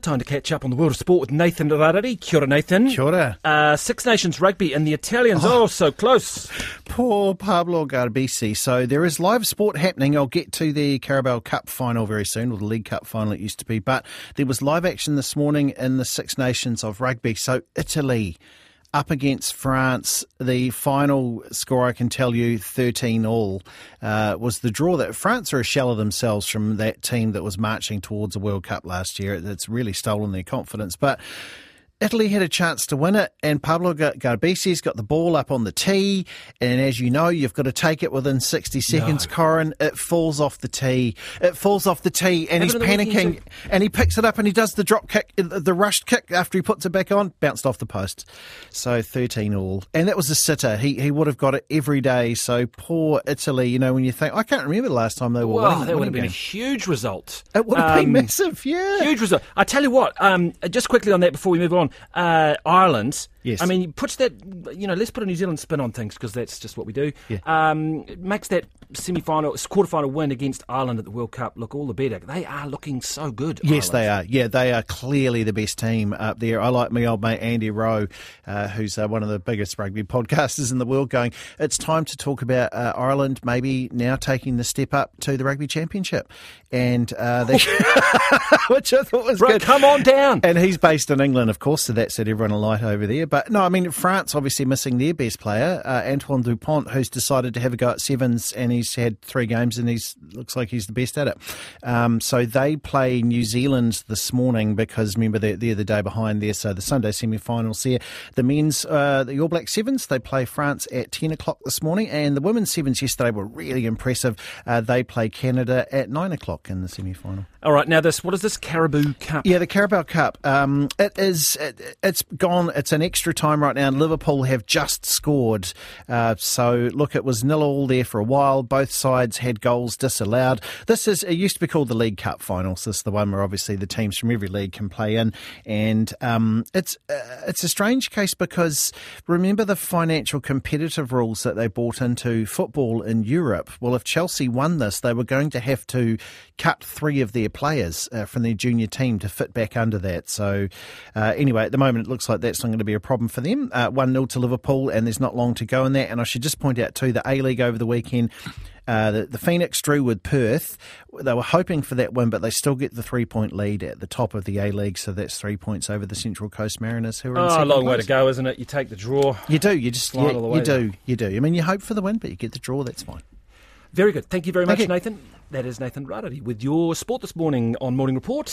Time to catch up on the world of sport with Nathan Rarere. Kia ora, Nathan. Kia ora. Uh, Six Nations rugby and the Italians. Oh, so close. Poor Pablo Garbisi. So there is live sport happening. I'll get to the Carabao Cup final very soon, or the League Cup final it used to be. But there was live action this morning in the Six Nations of rugby. So Italy up against France. The final score, I can tell you, 13 all, uh, was the draw that France are a shell of themselves from that team that was marching towards a World Cup last year. It's really stolen their confidence. But Italy had a chance to win it, and Pablo Garbisi's got the ball up on the tee. And as you know, you've got to take it within 60 seconds, no. Corin. It falls off the tee. It falls off the tee, and he's panicking. And he picks it up and he does the drop kick, the rushed kick after he puts it back on, bounced off the post. So 13 all. And that was a sitter. He, he would have got it every day. So poor Italy, you know, when you think, I can't remember the last time they were well, winning. that would have been game. a huge result. It would have um, been massive, yeah. Huge result. I tell you what, um, just quickly on that before we move on uh, Ireland. Yes. I mean, puts that, you know, let's put a New Zealand spin on things because that's just what we do. Yeah. Um, makes that semi final, quarter final win against Ireland at the World Cup look all the better. They are looking so good. Yes, Ireland. they are. Yeah, they are clearly the best team up there. I like my old mate Andy Rowe, uh, who's uh, one of the biggest rugby podcasters in the world, going, it's time to talk about uh, Ireland maybe now taking the step up to the Rugby Championship. And uh, they, which I thought was Bro, good. Come on down. And he's based in England, of course, so that set everyone alight over there. But no, I mean, France obviously missing their best player, uh, Antoine Dupont, who's decided to have a go at sevens, and he's had three games, and he's looks like he's the best at it. Um, so they play New Zealand this morning because remember they're, they're the day behind there. So the Sunday semi-finals here. The men's, uh, the All Black Sevens, they play France at ten o'clock this morning, and the women's sevens yesterday were really impressive. Uh, they play Canada at nine o'clock in the semi-final. All right, now this what is this Caribou Cup? Yeah, the Carabao Cup. Um, it is. It, has gone. It's an extra time right now. Liverpool have just scored. Uh, so look, it was nil all there for a while. Both sides had goals disallowed. This is. It used to be called the League Cup finals. This is the one where obviously the teams from every league can play in, and um, it's uh, it's a strange case because remember the financial competitive rules that they brought into football in Europe. Well, if Chelsea won this, they were going to have to cut three of their players uh, from their junior team to fit back under that. So, uh, anyway, at the moment, it looks like that's not going to be a problem for them. Uh, 1 0 to Liverpool, and there's not long to go in that. And I should just point out, too, the A League over the weekend. Uh, the, the, Phoenix drew with Perth. They were hoping for that win, but they still get the three point lead at the top of the A League. So that's three points over the Central Coast Mariners, who are oh, a long place. way to go, isn't it? You take the draw. You do. You just yeah, you do. You do. I mean, you hope for the win, but you get the draw. That's fine. Very good. Thank you very Thank much, you. Nathan. That is Nathan Rarere with your sport this morning on Morning Report.